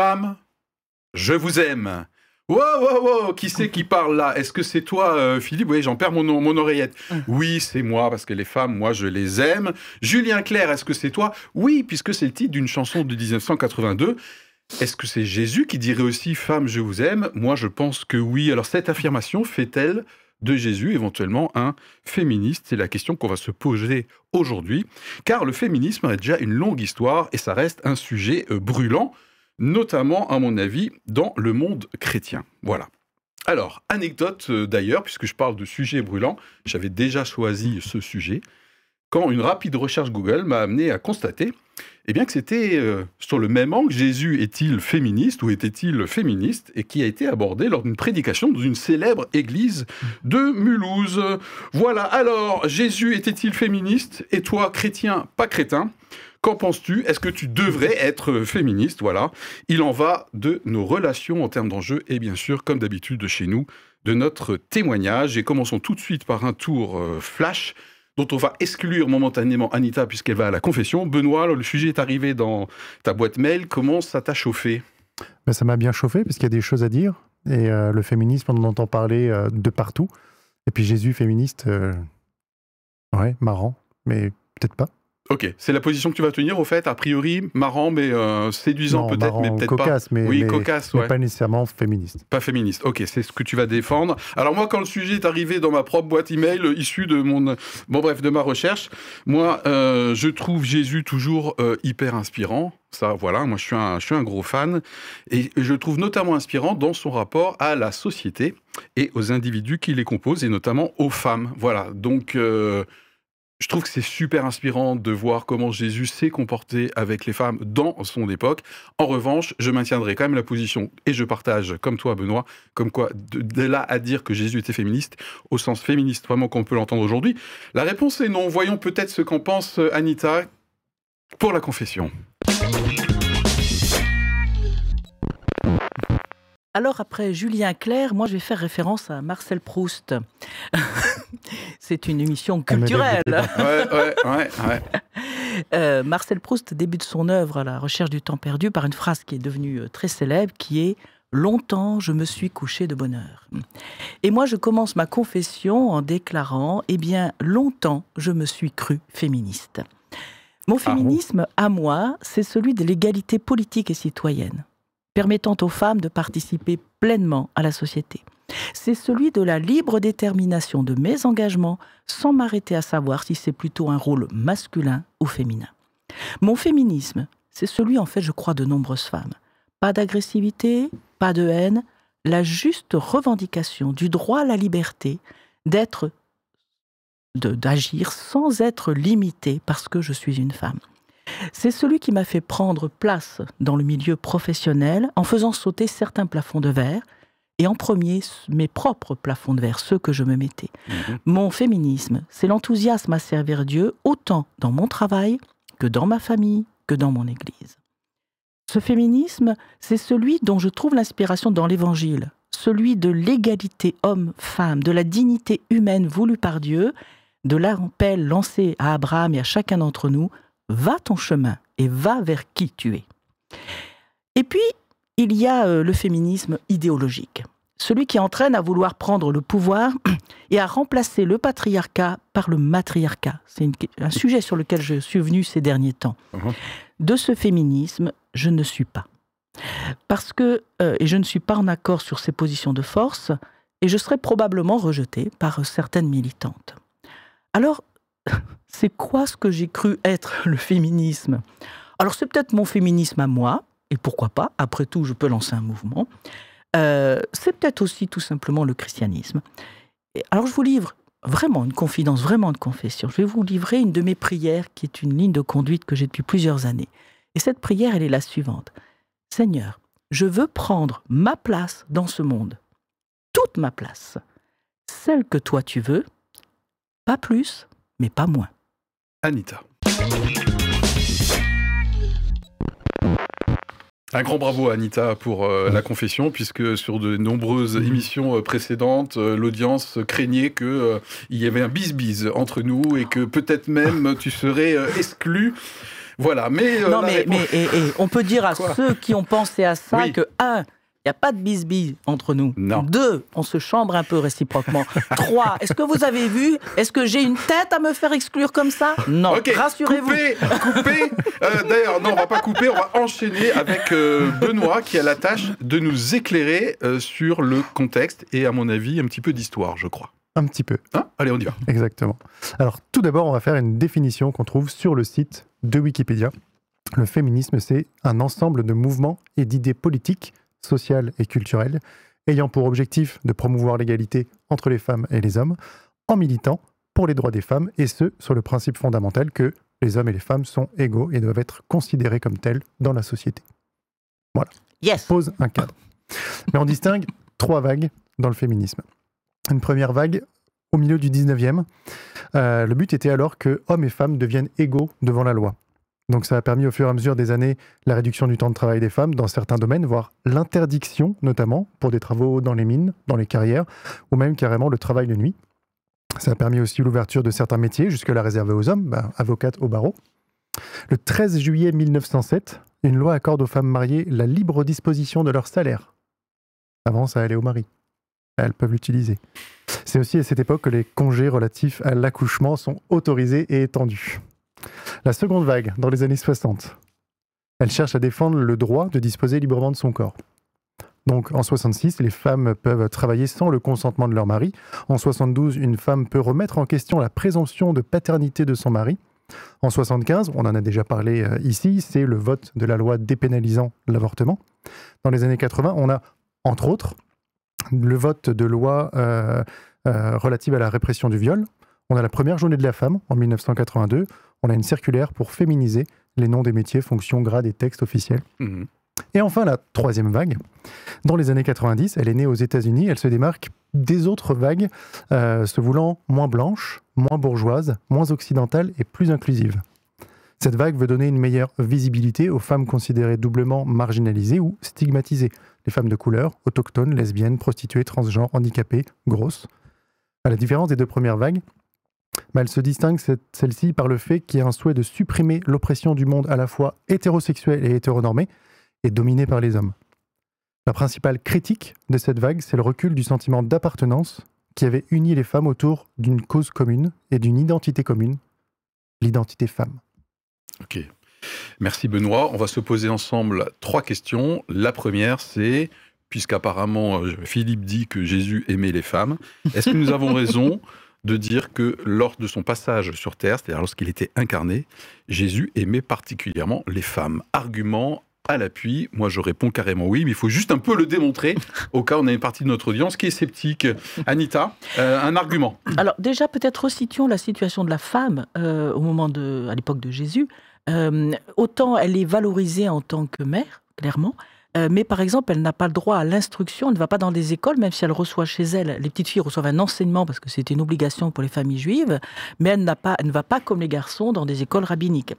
Femme, je vous aime. Wow, wow, wow, qui c'est qui parle là? Est-ce que c'est toi, euh, Philippe? Oui, j'en perds mon, mon oreillette. Oui, c'est moi, parce que les femmes, moi, je les aime. Julien Clerc, est-ce que c'est toi? Oui, puisque c'est le titre d'une chanson de 1982. Est-ce que c'est Jésus qui dirait aussi Femme, je vous aime Moi, je pense que oui. Alors, cette affirmation fait-elle de Jésus éventuellement un féministe? C'est la question qu'on va se poser aujourd'hui, car le féminisme a déjà une longue histoire et ça reste un sujet euh, brûlant notamment, à mon avis, dans le monde chrétien. Voilà. Alors, anecdote euh, d'ailleurs, puisque je parle de sujets brûlants, j'avais déjà choisi ce sujet, quand une rapide recherche Google m'a amené à constater eh bien que c'était euh, sur le même angle, Jésus est-il féministe ou était-il féministe, et qui a été abordé lors d'une prédication dans une célèbre église de Mulhouse. Voilà, alors, Jésus était-il féministe, et toi, chrétien, pas crétin Qu'en penses-tu? Est-ce que tu devrais être féministe? Voilà. Il en va de nos relations en termes d'enjeux et bien sûr, comme d'habitude chez nous, de notre témoignage. Et commençons tout de suite par un tour euh, flash dont on va exclure momentanément Anita puisqu'elle va à la confession. Benoît, le sujet est arrivé dans ta boîte mail. Comment ça t'a chauffé? Ben, Ça m'a bien chauffé parce qu'il y a des choses à dire. Et euh, le féminisme, on en entend parler euh, de partout. Et puis Jésus féministe, ouais, marrant, mais peut-être pas. Ok, c'est la position que tu vas tenir au fait, a priori, marrant mais euh, séduisant peut-être, mais peut-être pas. Mais, oui, mais, cocasse, mais pas nécessairement féministe. Pas féministe, ok, c'est ce que tu vas défendre. Alors moi, quand le sujet est arrivé dans ma propre boîte email, euh, issu de mon, bon bref, de ma recherche, moi, euh, je trouve Jésus toujours hyper inspirant. Ça, voilà, moi je suis, un, je suis un gros fan. Et je trouve notamment inspirant dans son rapport à la société et aux individus qui les composent, et notamment aux femmes. Voilà, donc je trouve que c'est super inspirant de voir comment Jésus s'est comporté avec les femmes dans son époque. En revanche, je maintiendrai quand même la position, et je partage, comme toi Benoît, comme quoi, de, là à dire que Jésus était féministe, au sens féministe vraiment qu'on peut l'entendre aujourd'hui, la réponse est non. Voyons peut-être ce qu'en pense euh, Anita pour la confession. Alors après Julien Clerc, moi je vais faire référence à Marcel Proust. C'est une émission culturelle. Euh, Marcel Proust débute son œuvre à la recherche du temps perdu par une phrase qui est devenue euh, très célèbre, qui est Longtemps je me suis couché de bonheur. Et moi je commence ma confession en déclarant Eh bien, longtemps je me suis cru féministe. Mon ah féminisme, à moi, c'est celui de l'égalité politique et citoyenne permettant aux femmes de participer pleinement à la société. C'est celui de la libre détermination de mes engagements sans m'arrêter à savoir si c'est plutôt un rôle masculin ou féminin. Mon féminisme, c'est celui en fait, je crois, de nombreuses femmes. Pas d'agressivité, pas de haine, la juste revendication du droit à la liberté, d'être, d'agir sans être limité parce que je suis une femme. C'est celui qui m'a fait prendre place dans le milieu professionnel en faisant sauter certains plafonds de verre, et en premier mes propres plafonds de verre, ceux que je me mettais. Mhm. Mon féminisme, c'est l'enthousiasme à servir Dieu autant dans mon travail que dans ma famille, que dans mon Église. Ce féminisme, c'est celui dont je trouve l'inspiration dans l'Évangile, celui de l'égalité homme-femme, de la dignité humaine voulue par Dieu, de l'appel lancé à Abraham et à chacun d'entre nous va ton chemin et va vers qui tu es. Et puis, il y a euh, le féminisme idéologique, celui qui entraîne à vouloir prendre le pouvoir et à remplacer le patriarcat par le matriarcat. C'est un sujet sur lequel je suis venu ces derniers temps. Uh-huh. De ce féminisme, je ne suis pas. Parce que, euh, et je ne suis pas en accord sur ces positions de force, et je serai probablement rejetée par certaines militantes. Alors, c'est quoi ce que j'ai cru être le féminisme? Alors c'est peut-être mon féminisme à moi, et pourquoi pas, après tout je peux lancer un mouvement. Euh, c'est peut-être aussi tout simplement le christianisme. alors je vous livre vraiment une confidence, vraiment une confession. Je vais vous livrer une de mes prières qui est une ligne de conduite que j'ai depuis plusieurs années. Et cette prière, elle est la suivante. Seigneur, je veux prendre ma place dans ce monde, toute ma place, celle que toi tu veux, pas plus, mais pas moins. Anita. Un grand bravo à Anita pour euh, la confession, puisque sur de nombreuses émissions euh, précédentes, euh, l'audience craignait qu'il y avait un bis-bis entre nous et que peut-être même tu serais exclu Voilà, mais. non, mais, réponse- mais et- et on peut dire à Quoi ceux qui ont pensé à ça Oui. que, un, il n'y a pas de bisbille entre nous. Non. Deux, on se chambre un peu réciproquement. Trois, est-ce que vous avez vu Est-ce que j'ai une tête à me faire exclure comme ça? Non, Ok, rassurez-vous. Coupez, coupez. Euh, D'ailleurs, non, on va pas couper, on va enchaîner avec euh, Benoît qui a la tâche de nous éclairer euh, sur le contexte et, à mon avis, un petit peu d'histoire, je crois. Un petit peu, Hein? Allez, on y va. exactement. Alors, tout d'abord, on va faire une définition qu'on trouve sur le site de Wikipédia. Le féminisme, c'est un ensemble de mouvements et d'idées politiques, sociales et culturelles ayant pour objectif de promouvoir l'égalité entre les femmes et les hommes en militant pour les droits des femmes et ce, sur le principe fondamental que les hommes et les femmes sont égaux et doivent être considérés comme tels dans la société. Yes. pose un cadre. Mais on distingue trois vagues dans le féminisme. Une première vague au milieu du 19e. Euh, le but était alors que hommes et femmes deviennent égaux devant la loi. Donc ça a permis au fur et à mesure des années la réduction du temps de travail des femmes dans certains domaines, voire l'interdiction notamment pour des travaux dans les mines, dans les carrières, ou même carrément le travail de nuit. Ça a permis aussi l'ouverture de certains métiers, jusque-là réservés aux hommes, ben, avocates au barreau. Le 13 juillet 1907, une loi accorde aux femmes mariées la libre disposition de leur salaire. Avant, ça allait au mari. Elles peuvent l'utiliser. C'est aussi à cette époque que les congés relatifs à l'accouchement sont autorisés et étendus. La seconde vague, dans les années 60, elle cherche à défendre le droit de disposer librement de son corps. Donc en 66, les femmes peuvent travailler sans le consentement de leur mari. En 72, une femme peut remettre en question la présomption de paternité de son mari. En 75, on en a déjà parlé euh, ici, c'est le vote de la loi dépénalisant l'avortement. Dans les années 80, on a, entre autres, le vote de loi euh, euh, relative à la répression du viol. On a la première journée de la femme en 1982. On a une circulaire pour féminiser les noms des métiers, fonctions, grades et textes officiels. Mhm. Et enfin, la troisième vague. Dans les années 90, elle est née aux États-Unis. Elle se démarque des autres vagues, euh, se voulant moins blanche, moins bourgeoise, moins occidentale et plus inclusive. Cette vague veut donner une meilleure visibilité aux femmes considérées doublement marginalisées ou stigmatisées. Les femmes de couleur, autochtones, lesbiennes, prostituées, transgenres, handicapées, grosses. À la différence des deux premières vagues, bah, elle se distingue celle-ci par le fait qu'il y a un souhait de supprimer l'oppression du monde à la fois hétérosexuel et hétéronormé, et dominé par les hommes. La principale critique de cette vague, c'est le recul du sentiment d'appartenance qui avait uni les femmes autour d'une cause commune et d'une identité commune, l'identité femme. Ok. Merci Benoît. On va se poser ensemble trois questions. La première, c'est, puisqu'apparemment euh, Philippe dit que Jésus aimait les femmes, est-ce que nous avons raison de dire que lors de son passage sur Terre, c'est-à-dire lorsqu'il était incarné, Jésus aimait particulièrement les femmes Argument à l'appui, moi je réponds carrément oui, mais il faut juste un peu le démontrer, au cas où on a une partie de notre audience qui est sceptique. Anita, euh, un argument Alors déjà, peut-être resituons la situation de la femme euh, au moment de, à l'époque de Jésus. Euh, autant elle est valorisée en tant que mère, clairement, euh, mais par exemple, elle n'a pas le droit à l'instruction, elle ne va pas dans des écoles, même si elle reçoit chez elle, les petites filles reçoivent un enseignement parce que c'était une obligation pour les familles juives, mais elle, pas, elle ne va pas comme les garçons dans des écoles rabbiniques.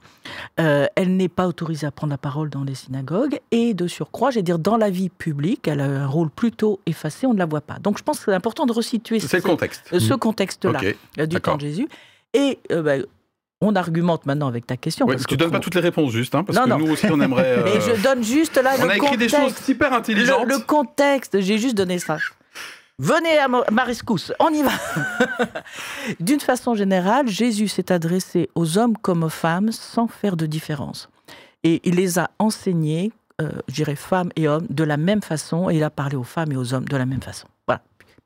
Euh, elle n'est pas autorisée à prendre la parole dans les synagogues, et de surcroît, je vais dire, dans la vie publique, elle a un rôle plutôt effacé, on ne la voit pas. Donc je pense que c'est important de resituer ce- contexte. ce contexte-là euh, du temps de Jésus. Et euh, bah, on argumente maintenant avec ta question. Ouais, parce tu que donnes pas toutes les réponses juste, hein, parce Non, que non. nous aussi on aimerait. euh, Mais je donne juste là On le a écrit des choses contexte. super intelligentes. Le, le contexte, j'ai juste donné ça. Venez à ma rescousse, on y va. D'une façon générale, Jésus s'est adressé aux hommes comme aux femmes sans faire de différence. Et il les a enseignés, euh, je dirais femmes et hommes, de la même façon, et il a parlé aux femmes et aux hommes de la même façon.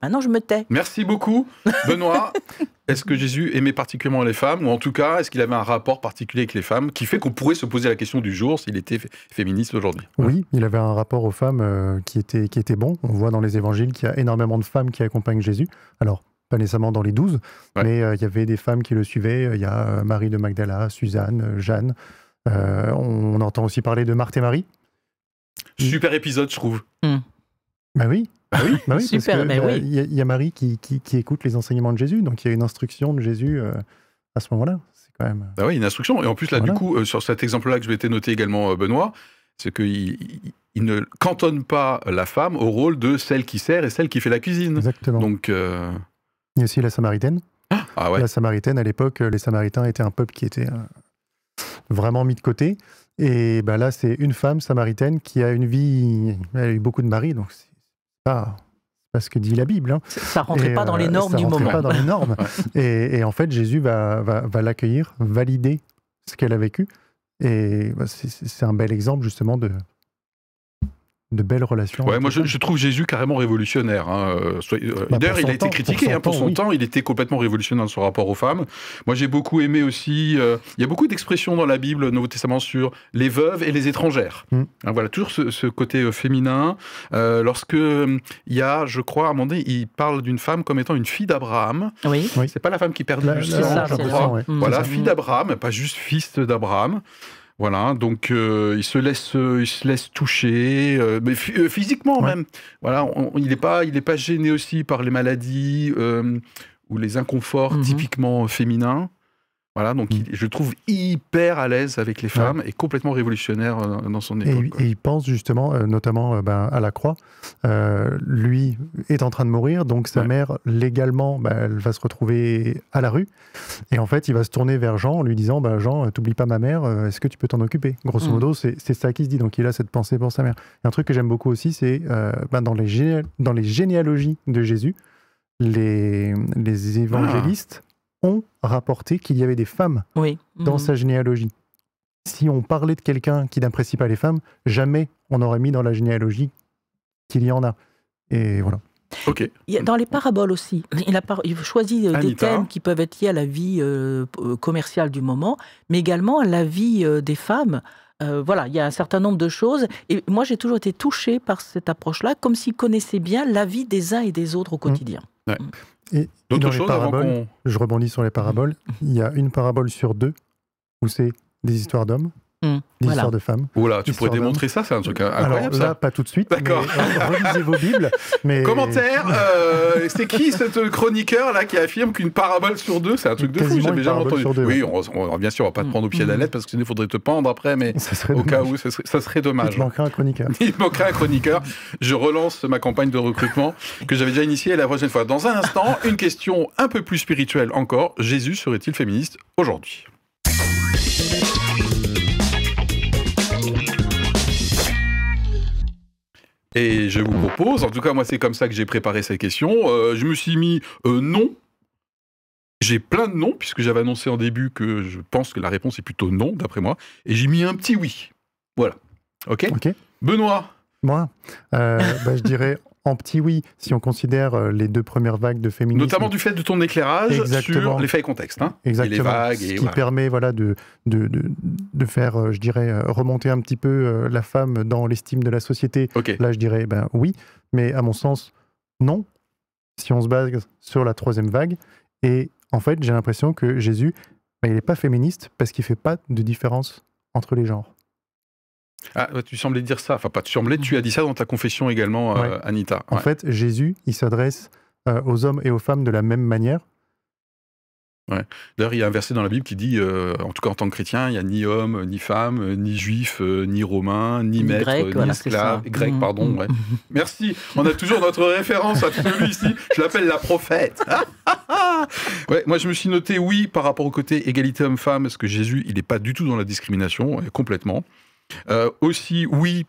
Maintenant, je me tais. Merci beaucoup, Benoît. est-ce que Jésus aimait particulièrement les femmes, ou en tout cas, est-ce qu'il avait un rapport particulier avec les femmes, qui fait qu'on pourrait se poser la question du jour s'il était fé- féministe aujourd'hui? Oui, il avait un rapport aux femmes euh, qui, était, qui était bon. On voit dans les évangiles qu'il y a énormément de femmes qui accompagnent Jésus. Alors, pas nécessairement dans les douze, Ouais. mais euh, il y avait des femmes qui le suivaient. Il y a euh, Marie de Magdala, Suzanne, euh, Jeanne. Euh, on, on entend aussi parler de Marthe et Marie. Mm. Super épisode, je trouve. Bah oui. Bah oui. Bah oui, Super, parce que, mais oui. Il y, a- il y a Marie qui, qui- qui écoute les enseignements de Jésus, donc il y a une instruction de Jésus euh, à ce moment-là. C'est quand même. Bah oui, une instruction. Et en plus, là, Voilà. du coup, euh, sur cet exemple-là que je vais te noter également, euh, Benoît, c'est qu'il il, il ne cantonne pas la femme au rôle de celle qui sert et celle qui fait la cuisine. Exactement. Donc, euh, Il y a aussi la Samaritaine. ah ouais. La Samaritaine, à l'époque, les Samaritains étaient un peuple qui était euh, vraiment mis de côté. Et ben là, c'est une femme samaritaine qui a une vie. Elle a eu beaucoup de maris, donc c'est pas, pas ce que dit la Bible. hein. Ça rentrait Et, pas dans les euh, normes ça du moment. pas dans les normes. et, et en fait, Jésus va, va, va l'accueillir, valider ce qu'elle a vécu. Et bah, c'est un bel exemple, justement, de, de belles relations. Ouais, moi je, trouve Jésus carrément révolutionnaire. hein, euh, euh, Bah, D'ailleurs, il a été temps, critiqué pour son hein, pour temps, son oui. temps. Il était complètement révolutionnaire dans son rapport aux femmes. Moi, j'ai beaucoup aimé aussi. euh, il y a beaucoup d'expressions dans la Bible, au Nouveau Testament, sur les veuves et les étrangères. Mm. Hein, voilà, toujours ce, ce côté euh, féminin. Euh, lorsque euh, il y a, je crois, à un moment donné, il parle d'une femme comme étant une fille d'Abraham. Oui. Oui. C'est pas la femme qui perd du sang, C'est ça, je crois. ça. ouais. Mm. Voilà, Mm. fille d'Abraham, pas juste fils d'Abraham. Voilà, donc euh, il se laisse, euh, il se laisse toucher, euh, mais phy- physiquement Ouais. même. Voilà, on- il n'est pas, il est pas gêné aussi par les maladies ou les inconforts Mhm. typiquement féminins. Voilà, donc Mm. il- je le trouve hyper à l'aise avec les femmes et complètement révolutionnaire euh, dans son époque. et il pense justement, euh, notamment euh, ben, à la croix. Euh, lui est en train de mourir, donc sa Ouais. mère, légalement, ben, elle va se retrouver à la rue. Et en fait, il va se tourner vers Jean en lui disant ben, Jean, t'oublies pas ma mère, est-ce que tu peux t'en occuper? Grosso Mm. modo, c'est c'est ça qui se dit. Donc il a cette pensée pour sa mère. Et un truc que j'aime beaucoup aussi, c'est euh, ben, dans, les géné- dans les généalogies de Jésus, les, les évangélistes ont rapporté qu'il y avait des femmes Oui. dans Mhm. sa généalogie. Si on parlait de quelqu'un qui n'apprécie pas les femmes, jamais on aurait mis dans la généalogie qu'il y en a. Et voilà. Ok. Il y a- dans les paraboles aussi, il a par- il choisit euh, des thèmes qui peuvent être liés à la vie euh, euh, commerciale du moment, mais également à la vie euh, des femmes. Euh, voilà, il y a un certain nombre de choses. Et moi, j'ai toujours été touchée par cette approche-là, comme s'il connaissait bien la vie des uns et des autres au quotidien. Et, et dans les paraboles, je rebondis sur les paraboles, il y a une parabole sur deux où c'est des histoires d'hommes, Mm, des voilà. histoires de femmes. Oula, tu pourrais démontrer ça, c'est un truc Alors incroyable là, ça. pas tout de suite. D'accord. euh, Relisez vos Bibles. Mais Commentaire, euh, c'est qui cette chroniqueur là qui affirme qu'une parabole sur deux, c'est un truc de fou, j'avais jamais entendu. sur deux, oui, on, on- bien sûr, on va pas te Mm. prendre au pied de la Mm. lettre parce que sinon il faudrait te pendre après, mais au cas où, ça serait, ça serait Il dommage. te manquerait un chroniqueur. Il manquerait un chroniqueur. Je relance ma campagne de recrutement que j'avais déjà initiée la prochaine fois. Dans un instant, une question un peu plus spirituelle encore. Jésus serait-il féministe aujourd'hui? Et je vous propose, en tout cas moi c'est comme ça que j'ai préparé ces questions, euh, je me suis mis euh, non. J'ai plein de non, puisque j'avais annoncé en début que je pense que la réponse est plutôt non, d'après moi. Et j'ai mis un petit oui. Voilà. OK? Ok. Benoît? Moi, euh, bah, je dirais en petit oui, si on considère euh, les deux premières vagues de féminisme. Notamment du fait de ton éclairage Exactement. sur les faits et contextes. Hein, Exactement. Et les vagues. Ce Et qui voilà. permet voilà, de, de, de, de faire, euh, je dirais, euh, remonter un petit peu la femme dans l'estime de la société. Là, je dirais ben oui, mais à mon sens, non, si on se base sur la troisième vague. Et en fait, j'ai l'impression que Jésus, ben, il n'est pas féministe parce qu'il ne fait pas de différence entre les genres. Ah, ouais, tu semblais dire ça. Enfin, pas tu semblais, tu as dit ça dans ta confession également, euh, Ouais. Anita. En Ouais. fait, Jésus, il s'adresse euh, aux hommes et aux femmes de la même manière. D'ailleurs, il y a un verset dans la Bible qui dit, euh, en tout cas en tant que chrétien, il n'y a ni homme, ni femme, ni juif, euh, ni romain, ni, Ni maître, grec, ni voilà, esclave. Grec, Mm, pardon. mm. ouais. Merci. On a toujours notre référence absolue ici. Je l'appelle la prophète. ouais, moi, je me suis noté oui par rapport au côté égalité homme-femme, parce que Jésus, il n'est pas du tout dans la discrimination, complètement. Euh, aussi, oui,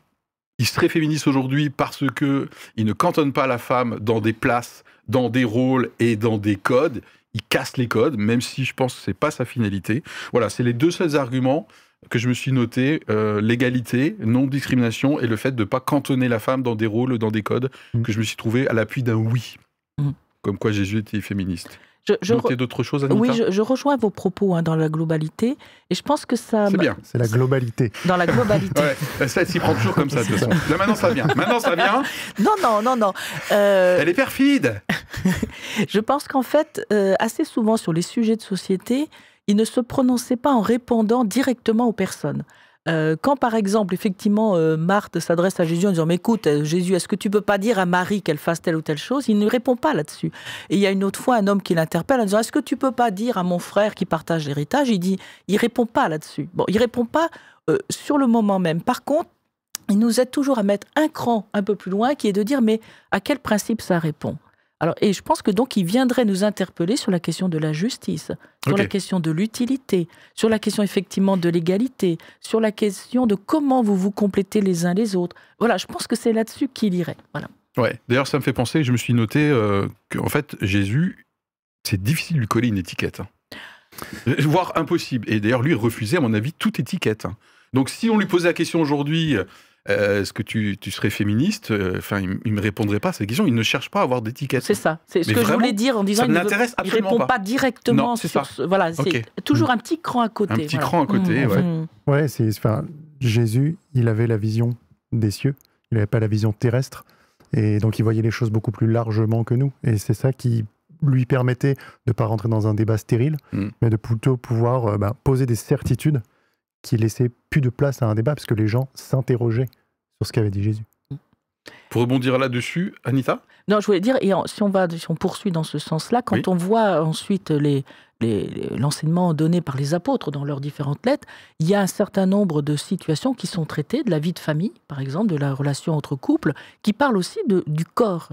il serait féministe aujourd'hui parce que il ne cantonne pas la femme dans des places, dans des rôles et dans des codes. Il casse les codes, même si je pense que c'est pas sa finalité. Voilà, c'est les deux seuls arguments que je me suis noté euh, l'égalité, non-discrimination et le fait de ne pas cantonner la femme dans des rôles, dans des codes, Mm. que je me suis trouvé à l'appui d'un oui. Mm. Comme quoi Jésus était féministe. Je, je Noter re- d'autres choses, Anita oui, je, je rejoins vos propos hein, dans la globalité, et je pense que ça, C'est bien. C'est la globalité. dans la globalité. Ouais, ça, elle s'y prend toujours comme ça, de toute façon. Là, maintenant, ça vient. Maintenant, ça vient. Non, non, non, non. Euh, Elle est perfide. Je pense qu'en fait, euh, assez souvent sur les sujets de société, il ne se prononçait pas en répondant directement aux personnes. Euh, quand par exemple, effectivement, euh, Marthe s'adresse à Jésus en disant Mais écoute, euh, Jésus, est-ce que tu peux pas dire à Marie qu'elle fasse telle ou telle chose? Il ne répond pas là-dessus. Et il y a une autre fois un homme qui l'interpelle en disant Est-ce que tu peux pas dire à mon frère qui partage l'héritage? Il dit Il répond pas là-dessus. Bon, il répond pas sur le moment même. Par contre, il nous aide toujours à mettre un cran un peu plus loin, qui est de dire Mais à quel principe ça répond? Alors, et je pense que donc il viendrait nous interpeller sur la question de la justice, sur la question de l'utilité, sur la question effectivement de l'égalité, sur la question de comment vous vous complétez les uns les autres. Voilà, je pense que c'est là-dessus qu'il irait. Voilà. Ouais. D'ailleurs, ça me fait penser, je me suis noté euh, qu'en fait, Jésus, c'est difficile de lui coller une étiquette. Hein. Voire impossible. Et d'ailleurs, lui refusait, à mon avis, toute étiquette. Hein. Donc, si on lui posait la question aujourd'hui, euh, est-ce que tu, serais féministe? Euh, Enfin, il, ne me répondrait pas à cette question. Il ne cherche pas à avoir d'étiquette. C'est ça. C'est ce que je voulais dire en disant. Ça n'intéresse Il ne répond pas, directement. sur ça. voilà, c'est toujours un petit cran à côté. Un petit cran à côté, mmh, ouais. Mmh. Ouais, c'est. Enfin, Jésus, il avait la vision des cieux. Il n'avait pas la vision terrestre. Et donc, il voyait les choses beaucoup plus largement que nous. Et c'est ça qui lui permettait de ne pas rentrer dans un débat stérile, mmh. mais de plutôt pouvoir euh, bah, poser des certitudes qui laissait plus de place à un débat parce que les gens s'interrogeaient sur ce qu'avait dit Jésus. Pour rebondir là-dessus, Anita Non, je voulais dire, et si on, va, si on poursuit dans ce sens-là, quand on voit ensuite les, l'enseignement donné par les apôtres dans leurs différentes lettres, il y a un certain nombre de situations qui sont traitées, de la vie de famille, par exemple, de la relation entre couples, qui parlent aussi de, du corps.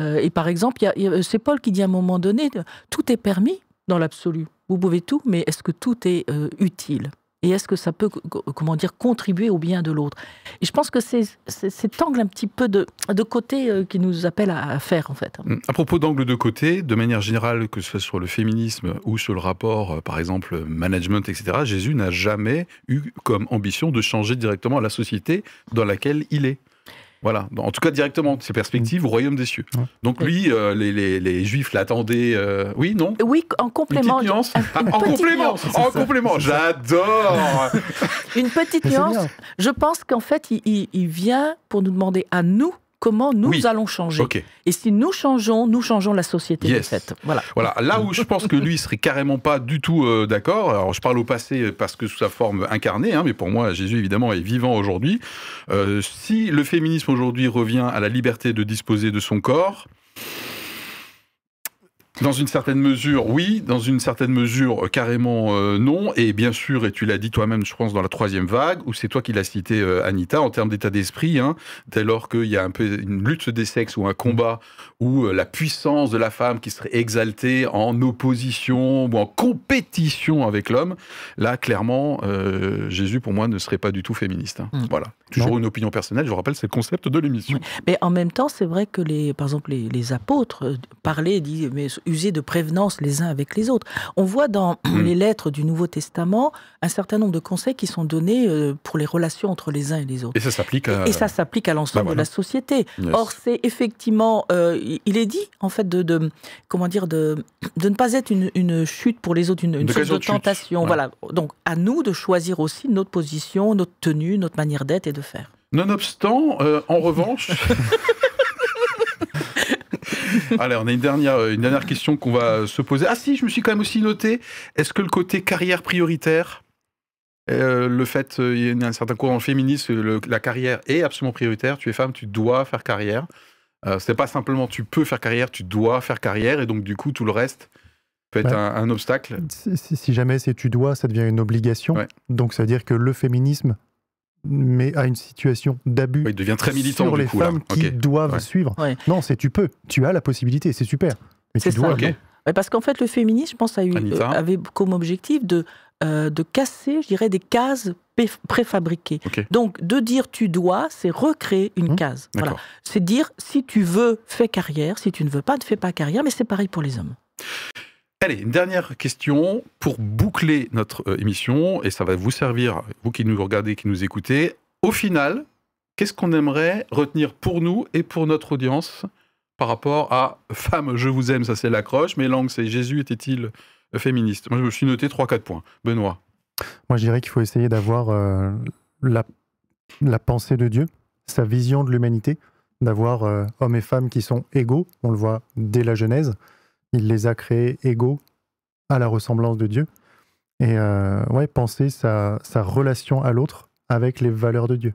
Euh, et par exemple, c'est Paul qui dit à un moment donné, tout est permis dans l'absolu. Vous pouvez tout, mais est-ce que tout est euh, utile? Et est-ce que ça peut, comment dire, contribuer au bien de l'autre? Et je pense que c'est cet angle un petit peu de, de côté euh, qui nous appelle à, faire, en fait. À propos d'angle de côté, de manière générale, que ce soit sur le féminisme ou sur le rapport, euh, par exemple, management, etc., Jésus n'a jamais eu comme ambition de changer directement la société dans laquelle il est. Voilà, en tout cas directement, ses perspectives au royaume des cieux. Donc lui, euh, les, Juifs l'attendaient. Euh, oui, non? Oui, en complément. Une nuance. en, complément, en complément, j'adore. une petite nuance. Je pense qu'en fait, il vient pour nous demander à nous comment nous allons changer. Et si nous changeons, nous changeons la société de fait. Voilà. voilà. Là où je pense que lui serait carrément pas du tout euh, d'accord. Alors je parle au passé parce que sous sa forme incarnée, hein, mais pour moi Jésus évidemment est vivant aujourd'hui. Euh, si le féminisme aujourd'hui revient à la liberté de disposer de son corps, dans une certaine mesure, oui. Dans une certaine mesure, euh, carrément euh, non. Et bien sûr, et tu l'as dit toi-même, je pense, dans la troisième vague, où c'est toi qui l'as cité, euh, Anita, en termes d'état d'esprit, hein, dès lors qu'il y a un peu une lutte des sexes ou un combat où la puissance de la femme qui serait exaltée en opposition ou en compétition avec l'homme, là, clairement, Jésus, pour moi, ne serait pas du tout féministe. Hein. Mm. Voilà. Toujours une opinion personnelle, je vous rappelle, c'est le concept de l'émission. Mais en même temps, c'est vrai que, les, par exemple, les, les apôtres parlaient, disaient, mais user de prévenance les uns avec les autres. On voit dans mm. les lettres du Nouveau Testament un certain nombre de conseils qui sont donnés euh, pour les relations entre les uns et les autres. Et ça s'applique à... Et ça s'applique à l'ensemble bah, de la société. Or, c'est effectivement, euh, il est dit, en fait, de, comment dire, de, de ne pas être une, chute pour les autres, une, une source de, tentation. Voilà. Donc, à nous de choisir aussi notre position, notre tenue, notre manière d'être et de faire. Nonobstant, euh, en revanche... Allez, on a une dernière, une dernière question qu'on va se poser. Ah si, je me suis quand même aussi noté, est-ce que le côté carrière prioritaire, euh, le fait, euh, il y a un certain courant féministe, la carrière est absolument prioritaire, tu es femme, tu dois faire carrière. Euh, c'est pas simplement tu peux faire carrière, tu dois faire carrière, et donc du coup tout le reste peut être un, obstacle. Si, jamais c'est tu dois, ça devient une obligation. Donc ça veut dire que le féminisme mais à une situation d'abus il devient très militant, sur les femmes qui doivent suivre. Non, c'est tu peux, tu as la possibilité, c'est super. Mais tu dois. parce qu'en fait, le féminisme, je pense, a eu, euh, avait comme objectif de, euh, de casser, je dirais, des cases préfabriquées. Donc, de dire tu dois, c'est recréer une mmh. case. Voilà. C'est dire si tu veux, fais carrière, si tu ne veux pas, ne fais pas carrière, mais c'est pareil pour les hommes. Allez, une dernière question pour boucler notre euh, émission, et ça va vous servir, vous qui nous regardez, qui nous écoutez. Au final, qu'est-ce qu'on aimerait retenir pour nous et pour notre audience par rapport à Femme, je vous aime, ça c'est l'accroche, mais langue c'est Jésus était-il féministe? Moi je me suis noté 3-4 points. Benoît Moi je dirais qu'il faut essayer d'avoir euh, la, pensée de Dieu, sa vision de l'humanité, d'avoir euh, hommes et femmes qui sont égaux, on le voit dès la Genèse, il les a créés égaux à la ressemblance de Dieu. Et euh, ouais, penser sa, sa relation à l'autre avec les valeurs de Dieu.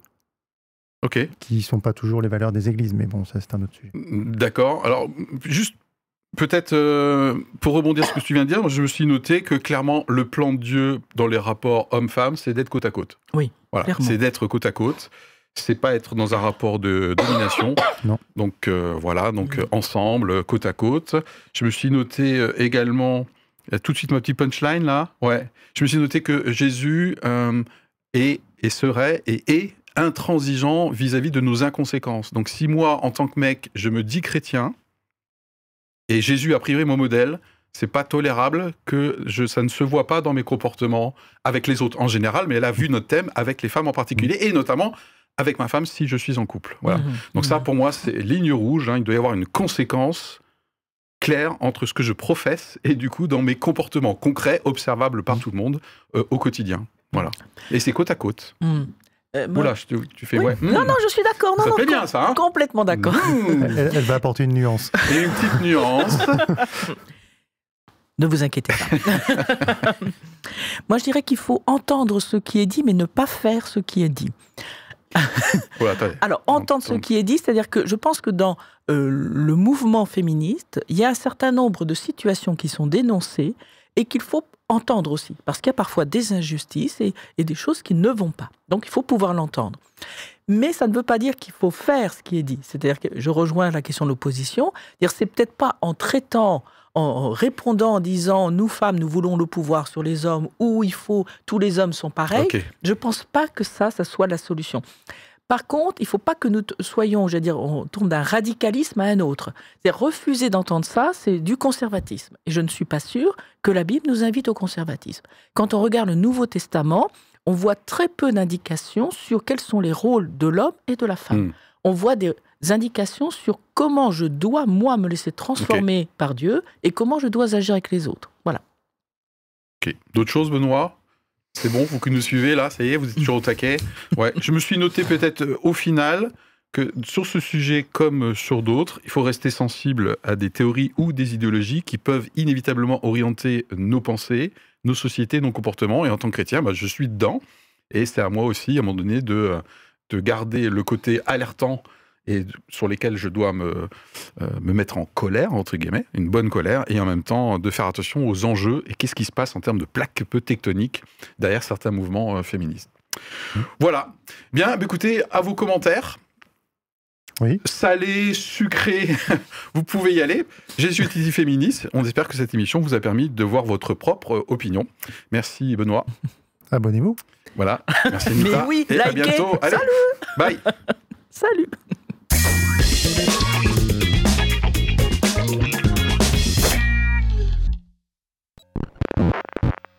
Ok. Qui ne sont pas toujours les valeurs des églises, mais bon, ça c'est un autre sujet. D'accord. Alors, juste peut-être euh, pour rebondir sur ce que tu viens de dire, je me suis noté que clairement, le plan de Dieu dans les rapports homme-femme, c'est d'être côte à côte. Oui. Voilà. C'est d'être côte à côte c'est pas être dans un rapport de domination. Non. Donc euh, voilà, donc euh, ensemble, côte à côte. Je me suis noté euh, également, tout de suite ma petite punchline là. Ouais. Je me suis noté que Jésus euh, est et serait et est intransigeant vis-à-vis de nos inconséquences. Donc si moi, en tant que mec, je me dis chrétien et Jésus a priori mon modèle, c'est pas tolérable que je, ça ne se voit pas dans mes comportements avec les autres en général, mais elle a vu notre thème avec les femmes en particulier et notamment avec ma femme si je suis en couple. Voilà. Mhm. Donc ça, pour moi, c'est ligne rouge. hein. Il doit y avoir une conséquence claire entre ce que je professe et du coup dans mes comportements concrets, observables par tout le monde euh, au quotidien. Voilà. Et c'est côte à côte. Euh, moi- Oula, tu fais Oui. ouais. Non, Hmm. non, je suis d'accord. Non, Ça bien, ça, hein Complètement d'accord. Hmm. Elle, elle va apporter une nuance. Et une petite nuance. Ne vous inquiétez pas. Moi, je dirais qu'il faut entendre ce qui est dit, mais ne pas faire ce qui est dit. Alors, entendre ce qui est dit, c'est-à-dire que je pense que dans euh, le mouvement féministe, il y a un certain nombre de situations qui sont dénoncées et qu'il faut entendre aussi, parce qu'il y a parfois des injustices et, et des choses qui ne vont pas. Donc, il faut pouvoir l'entendre. Mais ça ne veut pas dire qu'il faut faire ce qui est dit. C'est-à-dire que je rejoins la question de l'opposition. C'est peut-être pas en traitant, en répondant, en disant nous femmes nous voulons le pouvoir sur les hommes ou il faut tous les hommes sont pareils. Je pense pas que ça, ça soit la solution. Par contre, il faut pas que nous soyons, je veux dire, on tombe d'un radicalisme à un autre. C'est refuser d'entendre ça, c'est du conservatisme. Et je ne suis pas sûre que la Bible nous invite au conservatisme. Quand on regarde le Nouveau Testament, on voit très peu d'indications sur quels sont les rôles de l'homme et de la femme. Hmm. On voit des indications sur comment je dois, moi, me laisser transformer par Dieu et comment je dois agir avec les autres. Voilà. Ok. D'autres choses, Benoît? C'est bon, vous que nous suivez là, ça y est, vous êtes toujours au taquet. Ouais. Je me suis noté peut-être euh, au final que sur ce sujet comme euh, sur d'autres, il faut rester sensible à des théories ou des idéologies qui peuvent inévitablement orienter nos pensées, nos sociétés, nos comportements. Et en tant que chrétien, bah, je suis dedans. Et c'est à moi aussi, à un moment donné, de, euh, de garder le côté alertant et sur lesquels je dois me, euh, me mettre en colère, entre guillemets, une bonne colère, et en même temps de faire attention aux enjeux et qu'est-ce qui se passe en termes de plaques peu tectoniques derrière certains mouvements euh, féministes. Voilà. Bien, bah, écoutez, à vos commentaires. Oui. Salé, sucré, vous pouvez y aller. Jésus est féministe? On espère que cette émission vous a permis de voir votre propre euh, opinion. Merci Benoît. Abonnez-vous. Voilà. Merci Mais Anita. oui, et à likez. bientôt. Allez, bye. Salut